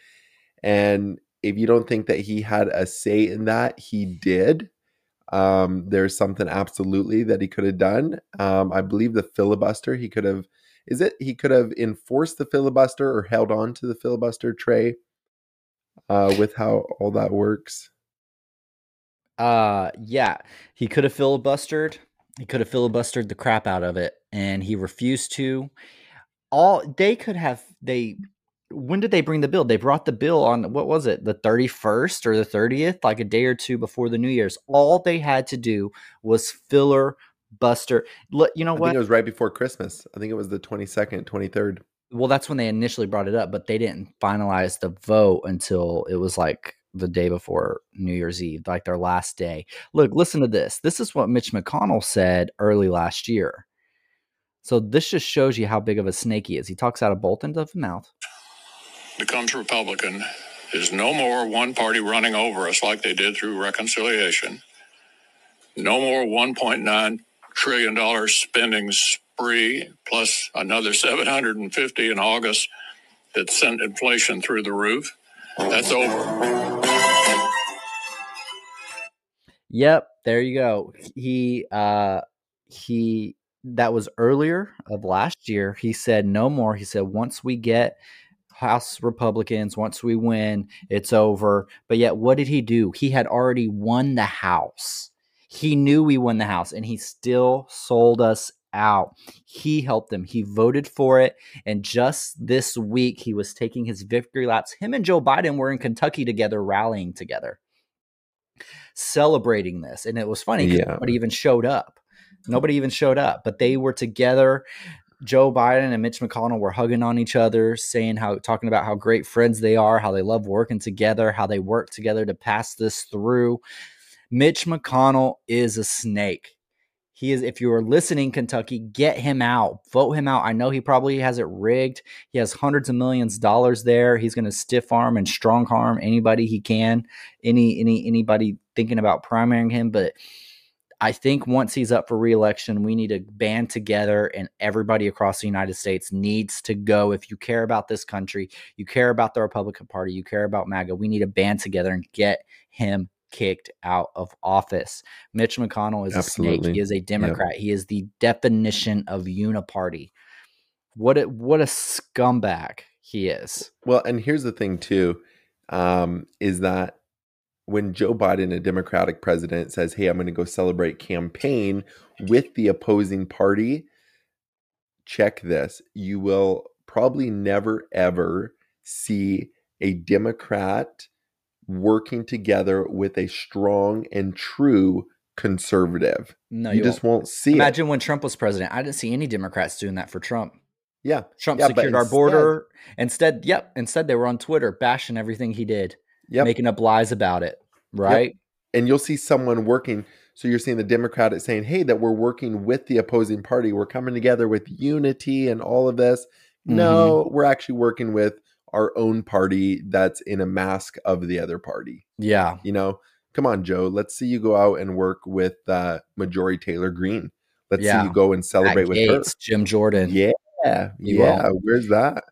Speaker 2: And if you don't think that he had a say in that, he did. Um, there's something absolutely that he could have done. Um, I believe the filibuster, he could have, is it, he could have enforced the filibuster or held on to the filibuster Trey uh, with how all that works.
Speaker 1: Uh, yeah, he could have filibustered. He could have filibustered the crap out of it, and he refused to. All they could have they. When did they bring the bill? They brought the bill on what was it, the thirty first or the thirtieth, like a day or two before the New Year's. All they had to do was filler buster. Look, you know
Speaker 2: I
Speaker 1: what?
Speaker 2: think it was right before Christmas. I think it was the 22nd, 23rd.
Speaker 1: well, that's when they initially brought it up, but they didn't finalize the vote until it was like the day before New Year's Eve, like their last day. Look, listen to this. This is what Mitch McConnell said early last year. So this just shows you how big of a snake he is. He talks out of both ends of his mouth.
Speaker 3: becomes Republican is no more one party running over us like they did through reconciliation. No more $1.9 trillion spending spree, plus another 750 in August that sent inflation through the roof. That's over.
Speaker 1: Yep, there you go. He uh he that was earlier of last year. He said no more. He said once we get House Republicans, once we win, it's over. But yet what did he do? He had already won the House. He knew we won the House and he still sold us out. He helped them. He voted for it. And just this week, he was taking his victory laps. Him and Joe Biden were in Kentucky together, rallying together celebrating this. And it was funny because
Speaker 2: Yeah.
Speaker 1: nobody even showed up. Nobody even showed up, but they were together. Joe Biden and Mitch McConnell were hugging on each other, saying how, talking about how great friends they are, how they love working together, how they work together to pass this through. Mitch McConnell is a snake. He is, if you are listening, Kentucky, get him out, vote him out. I know he probably has it rigged. He has hundreds of millions of dollars there. He's going to stiff arm and strong arm anybody he can, any any anybody thinking about primarying him. But I think once he's up for reelection, we need to band together, and everybody across the United States needs to go. If you care about this country, you care about the Republican Party, you care about MAGA, we need to band together and get him kicked out of office. Mitch McConnell is Absolutely. a snake. He is a Democrat. Yep. He is the definition of uniparty. What a, what a scumbag he is.
Speaker 2: Well, and here's the thing too, um, is that when Joe Biden, a Democratic president, says, "Hey, I'm going to go celebrate campaign with the opposing party," check this: you will probably never ever see a Democrat working together with a strong and true conservative. No, you, you just won't. won't see.
Speaker 1: Imagine
Speaker 2: it.
Speaker 1: when Trump was president. I didn't see any Democrats doing that for Trump.
Speaker 2: Yeah,
Speaker 1: Trump
Speaker 2: yeah,
Speaker 1: secured our border. Instead, yep. Instead, they were on Twitter bashing everything he did. Yep. making up lies about it. Right. Yep.
Speaker 2: And you'll see someone working. So you're seeing the Democrat saying, "Hey, that we're working with the opposing party. We're coming together with unity and all of this." Mm-hmm. No, we're actually working with our own party that's in a mask of the other party.
Speaker 1: Yeah.
Speaker 2: You know, come on, Joe. Let's see you go out and work with uh, Marjorie Taylor Greene. Let's yeah. see you go and celebrate with Gaetz, her.
Speaker 1: Jim Jordan.
Speaker 2: Yeah. You yeah. Will. Where's that?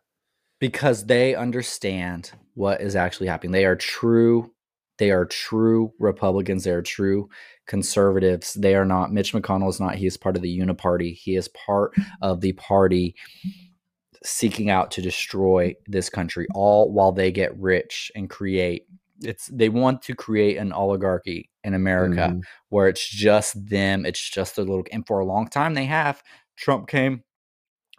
Speaker 1: Because they understand what is actually happening. They are true. They are true Republicans. They are true conservatives. They are not. Mitch McConnell is not. He is part of the Uniparty. He is part of the party seeking out to destroy this country, all while they get rich and create. It's they want to create an oligarchy in America mm-hmm. where it's just them, it's just a little, and for a long time they have. Trump came,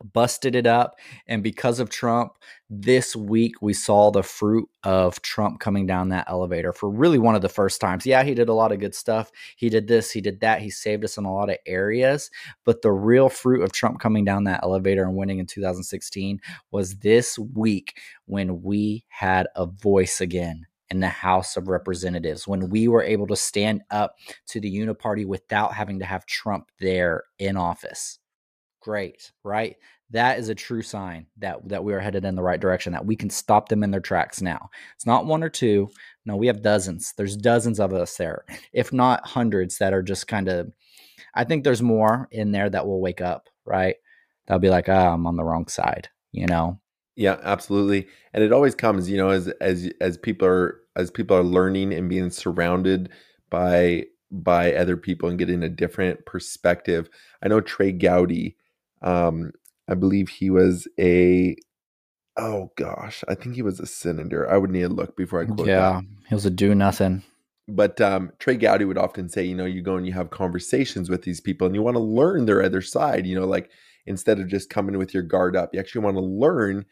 Speaker 1: busted it up. And because of Trump, this week we saw the fruit of Trump coming down that elevator for really one of the first times. Yeah, he did a lot of good stuff. He did this, he did that. He saved us in a lot of areas. But the real fruit of Trump coming down that elevator and winning in 2016 was this week when we had a voice again in the House of Representatives when we were able to stand up to the Uniparty without having to have Trump there in office great, right? That is a true sign that that we are headed in the right direction. That we can stop them in their tracks now. It's not one or two. No, we have dozens. There's dozens of us there, if not hundreds, that are just kind of. I think there's more in there that will wake up, right? They'll be like, "Ah, oh, I'm on the wrong side," you know.
Speaker 2: Yeah, absolutely. And it always comes, you know, as as as people are as people are learning and being surrounded by by other people and getting a different perspective. I know Trey Gowdy um, I believe he was a oh gosh, I think he was a senator. I would need to look before I quote
Speaker 1: yeah,
Speaker 2: that.
Speaker 1: he was a do nothing.
Speaker 2: But um, Trey Gowdy would often say, you know, you go and you have conversations with these people and you want to learn their other side, you know, like instead of just coming with your guard up, you actually want to learn.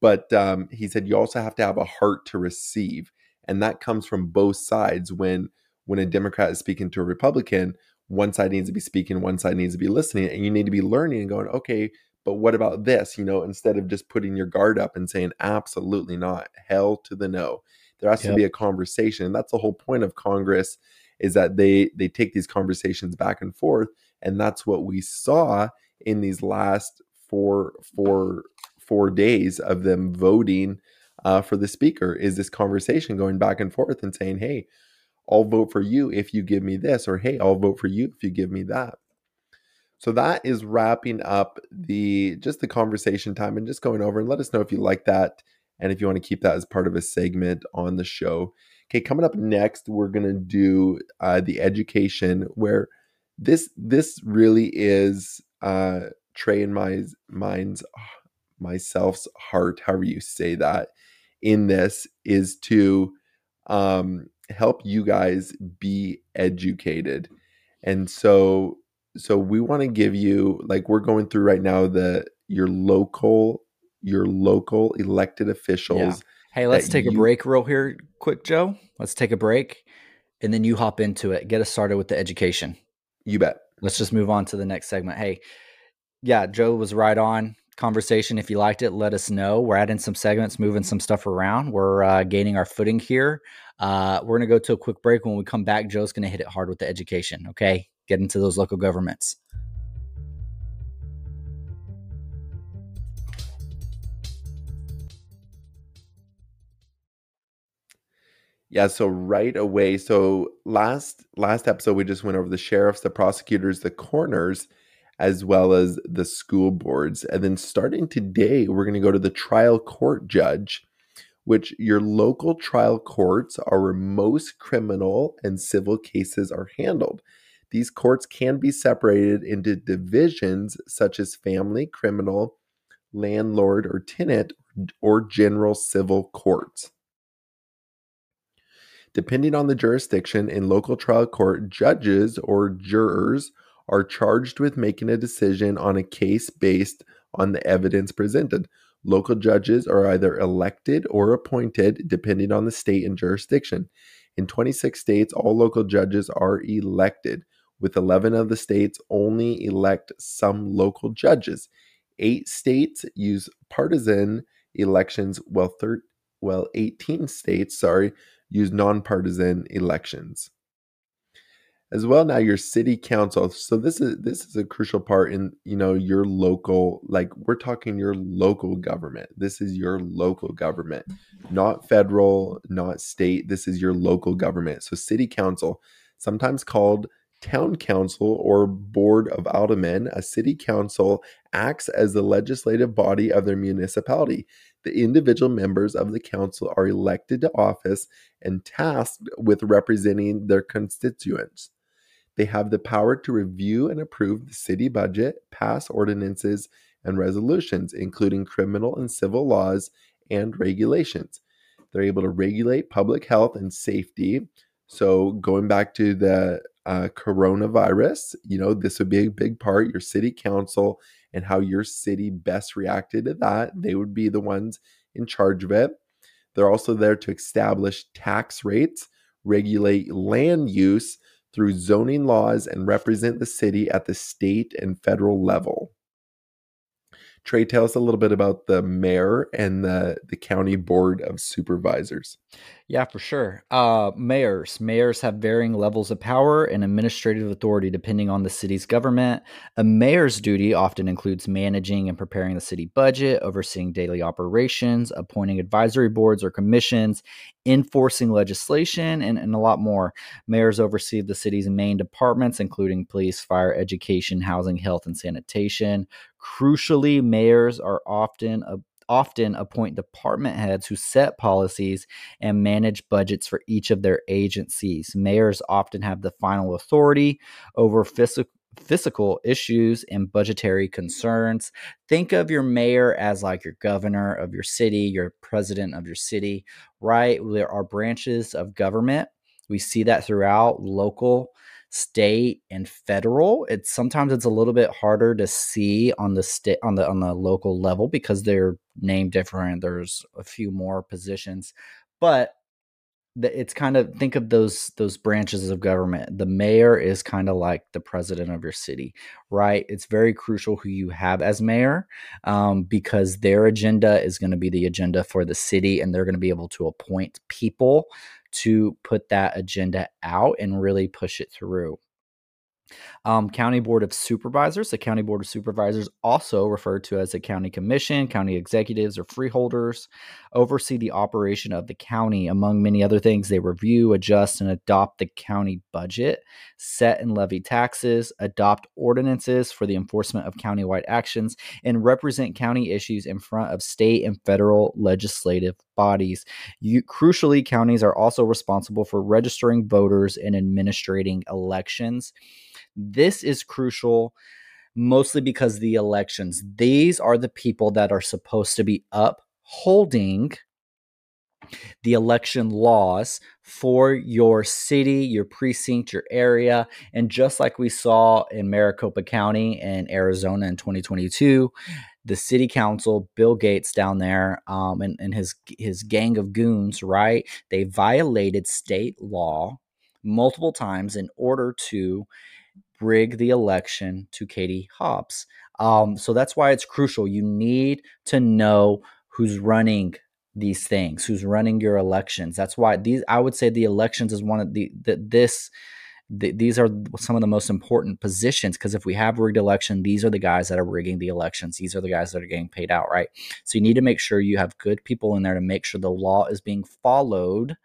Speaker 2: But um, he said you also have to have a heart to receive. And that comes from both sides when when a Democrat is speaking to a Republican, one side needs to be speaking, one side needs to be listening, and you need to be learning and going, okay, but what about this? You know, instead of just putting your guard up and saying, absolutely not, hell to the no. There has yep. to be a conversation. And that's the whole point of Congress is that they they take these conversations back and forth. And that's what we saw in these last four four four days of them voting uh, for the speaker is this conversation going back and forth and saying, hey, I'll vote for you if you give me this, or hey, I'll vote for you if you give me that. So that is wrapping up the just the conversation time and just going over and let us know if you like that and if you want to keep that as part of a segment on the show. Okay, coming up next, we're gonna do uh, the education where this this really is uh, Trey and my mind's myself's heart, however you say that. In this is to um, help you guys be educated. And so so we want to give you like we're going through right now the your local your local elected officials. Yeah.
Speaker 1: Hey, let's take you, a break real here quick, Joe. Let's take a break and then you hop into it. Get us started with the education.
Speaker 2: You bet.
Speaker 1: let's just move on to the next segment. Hey, yeah, Joe was right on conversation. If you liked it, let us know. We're adding some segments, moving some stuff around. We're uh, gaining our footing here. Uh, we're going to go to a quick break. When we come back, Joe's going to hit it hard with the education. Okay. Get into those local governments.
Speaker 2: Yeah, so right away, so last last episode we just went over the sheriffs, the prosecutors, the coroners, as well as the school boards. And then starting today, we're going to go to the trial court judge, which your local trial courts are where most criminal and civil cases are handled. These courts can be separated into divisions such as family, criminal, landlord or tenant, or general civil courts. Depending on the jurisdiction in local trial court, judges or jurors are charged with making a decision on a case based on the evidence presented. Local judges are either elected or appointed depending on the state and jurisdiction. In 26 states, all local judges are elected, with 11 of the states only elect some local judges. Eight states use partisan elections, while, thir- well 18 states, sorry, use nonpartisan elections. As well now your city council. So this is this is a crucial part in you know your local like we're talking your local government. This is your local government, not federal, not state. This is your local government. So city council, sometimes called town council or board of aldermen, a city council acts as the legislative body of their municipality. The individual members of the council are elected to office and tasked with representing their constituents. They have the power to review and approve the city budget, pass ordinances and resolutions, including criminal and civil laws and regulations. They're able to regulate public health and safety. So, going back to the uh, coronavirus, you know, this would be a big part. Your city council and how your city best reacted to that. They would be the ones in charge of it. They're also there to establish tax rates, regulate land use through zoning laws, and represent the city at the state and federal level. Trey, tell us a little bit about the mayor and the, the county board of supervisors.
Speaker 1: Yeah, for sure. Uh, mayors. Mayors have varying levels of power and administrative authority depending on the city's government. A mayor's duty often includes managing and preparing the city budget, overseeing daily operations, appointing advisory boards or commissions, enforcing legislation, and, and a lot more. Mayors oversee the city's main departments, including police, fire, education, housing, health, and sanitation. Crucially, mayors are often a often appoint department heads who set policies and manage budgets for each of their agencies. Mayors often have the final authority over physical physical issues and budgetary concerns. Think of your mayor as like your governor of your city, your president of your city, right? There are branches of government. We see that throughout local state and federal it's sometimes it's a little bit harder to see on the state on the on the local level because they're named different there's a few more positions but the, it's kind of think of those those branches of government. The mayor is kind of like the president of your city right? It's very crucial who you have as mayor um, because their agenda is going to be the agenda for the city and they're going to be able to appoint people to put that agenda out and really push it through. Um, county Board of Supervisors. The County Board of Supervisors, also referred to as a county commission, county executives, or freeholders, oversee the operation of the county. Among many other things, they review, adjust, and adopt the county budget, set and levy taxes, adopt ordinances for the enforcement of countywide actions, and represent county issues in front of state and federal legislative bodies. You, crucially, counties are also responsible for registering voters and administrating elections. This is crucial mostly because the elections, these are the people that are supposed to be upholding the election laws for your city, your precinct, your area. And just like we saw in Maricopa County in Arizona in 2022, the city council, Bill Gates down there, um, and, and his his gang of goons, right? They violated state law multiple times in order to rig the election to Katie Hobbs. Um, so that's why it's crucial. You need to know who's running these things, who's running your elections. That's why these. I would say the elections is one of the, the this. The, these are some of the most important positions because if we have rigged election, these are the guys that are rigging the elections. These are the guys that are getting paid out, right? So you need to make sure you have good people in there to make sure the law is being followed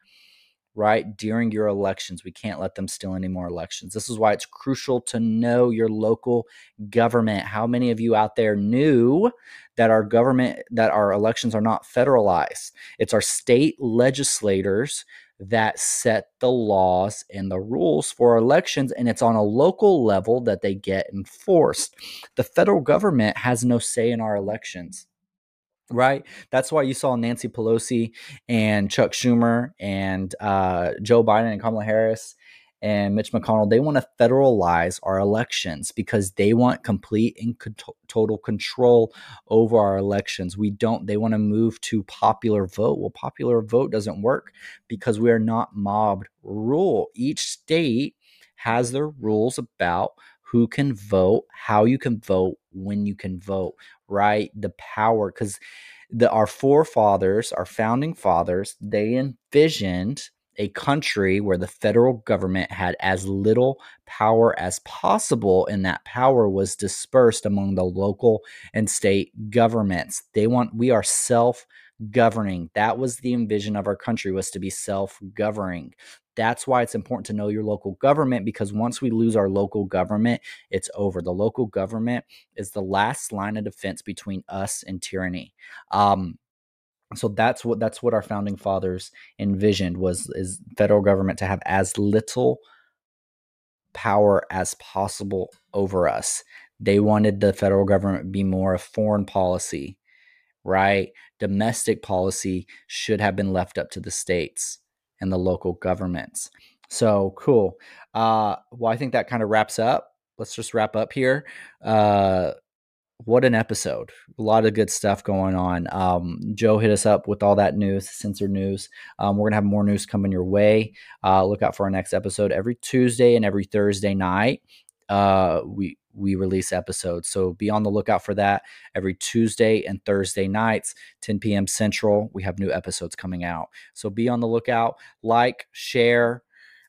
Speaker 1: right during your elections we can't let them steal any more elections. This is why it's crucial to know your local government. How many of you out there knew that our government that our elections are not federalized? It's our state legislators that set the laws and the rules for elections and it's on a local level that they get enforced. The federal government has no say in our elections right? That's why you saw Nancy Pelosi and Chuck Schumer and uh, Joe Biden and Kamala Harris and Mitch McConnell. They want to federalize our elections because they want complete and total control over our elections. We don't. They want to move to popular vote. Well, popular vote doesn't work because we are not mob rule. Each state has their rules about who can vote, how you can vote, when you can vote, right? The power, because the our forefathers, our founding fathers, they envisioned a country where the federal government had as little power as possible and that power was dispersed among the local and state governments they want we are self governing that was the envision of our country was to be self governing that's why it's important to know your local government because once we lose our local government, it's over. The local government is the last line of defense between us and tyranny. Um, so that's what that's what our founding fathers envisioned was is federal government to have as little power as possible over us. They wanted the federal government to be more of foreign policy, right? Domestic policy should have been left up to the states and the local governments. So cool. Uh, well, I think that kind of wraps up. Let's just wrap up here. Uh, what an episode! A lot of good stuff going on. Um, Joe hit us up with all that news, censored news. Um, we're gonna have more news coming your way. Uh, look out for our next episode every Tuesday and every Thursday night. Uh, we we release episodes. So be on the lookout for that every Tuesday and Thursday nights, 10 p.m. Central. We have new episodes coming out. So be on the lookout. Like, share,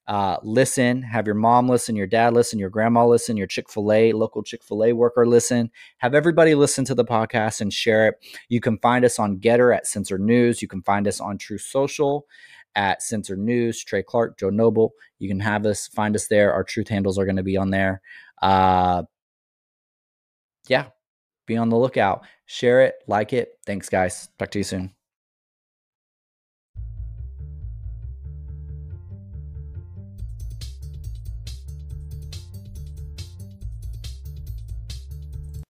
Speaker 1: uh, listen. Have your mom listen, your dad listen, your grandma listen, your Chick fil A, local Chick fil A worker listen. Have everybody listen to the podcast and share it. You can find us on Gettr at Censor News. You can find us on True Social at Censor News, Trey Clark, Joe Noble. You can have us find us there. Our truth handles are going to be on there. Uh, yeah, be on the lookout. Share it, like it. Thanks, guys. Talk to you soon.